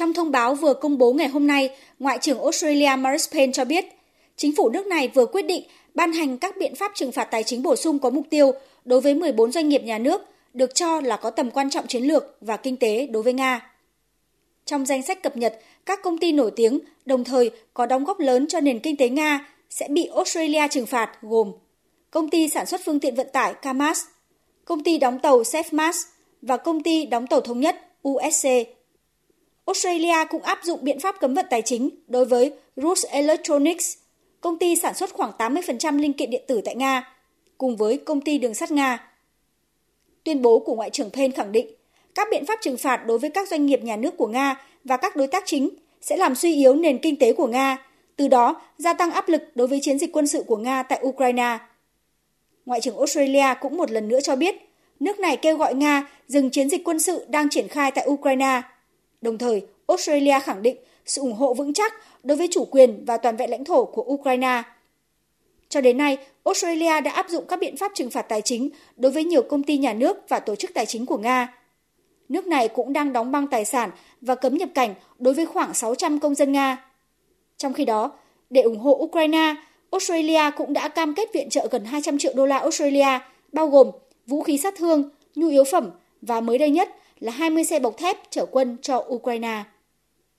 Trong thông báo vừa công bố ngày hôm nay, Ngoại trưởng Australia Marise Payne cho biết, chính phủ nước này vừa quyết định ban hành các biện pháp trừng phạt tài chính bổ sung có mục tiêu đối với 14 doanh nghiệp nhà nước được cho là có tầm quan trọng chiến lược và kinh tế đối với Nga. Trong danh sách cập nhật, các công ty nổi tiếng đồng thời có đóng góp lớn cho nền kinh tế Nga sẽ bị Australia trừng phạt gồm công ty sản xuất phương tiện vận tải Kamaz, công ty đóng tàu Sefmas và công ty đóng tàu thống nhất USC. Australia cũng áp dụng biện pháp cấm vận tài chính đối với Rus Electronics, công ty sản xuất khoảng 80% linh kiện điện tử tại Nga, cùng với công ty đường sắt Nga. Tuyên bố của Ngoại trưởng Payne khẳng định các biện pháp trừng phạt đối với các doanh nghiệp nhà nước của Nga và các đối tác chính sẽ làm suy yếu nền kinh tế của Nga, từ đó gia tăng áp lực đối với chiến dịch quân sự của Nga tại Ukraine. Ngoại trưởng Australia cũng một lần nữa cho biết, nước này kêu gọi Nga dừng chiến dịch quân sự đang triển khai tại Ukraine. Đồng thời, Australia khẳng định sự ủng hộ vững chắc đối với chủ quyền và toàn vẹn lãnh thổ của Ukraine. Cho đến nay, Australia đã áp dụng các biện pháp trừng phạt tài chính đối với nhiều công ty nhà nước và tổ chức tài chính của Nga. Nước này cũng đang đóng băng tài sản và cấm nhập cảnh đối với khoảng 600 công dân Nga. Trong khi đó, để ủng hộ Ukraine, Australia cũng đã cam kết viện trợ gần 200 triệu đô la Australia, bao gồm vũ khí sát thương, nhu yếu phẩm và mới đây nhất là 20 xe bọc thép chở quân cho Ukraine.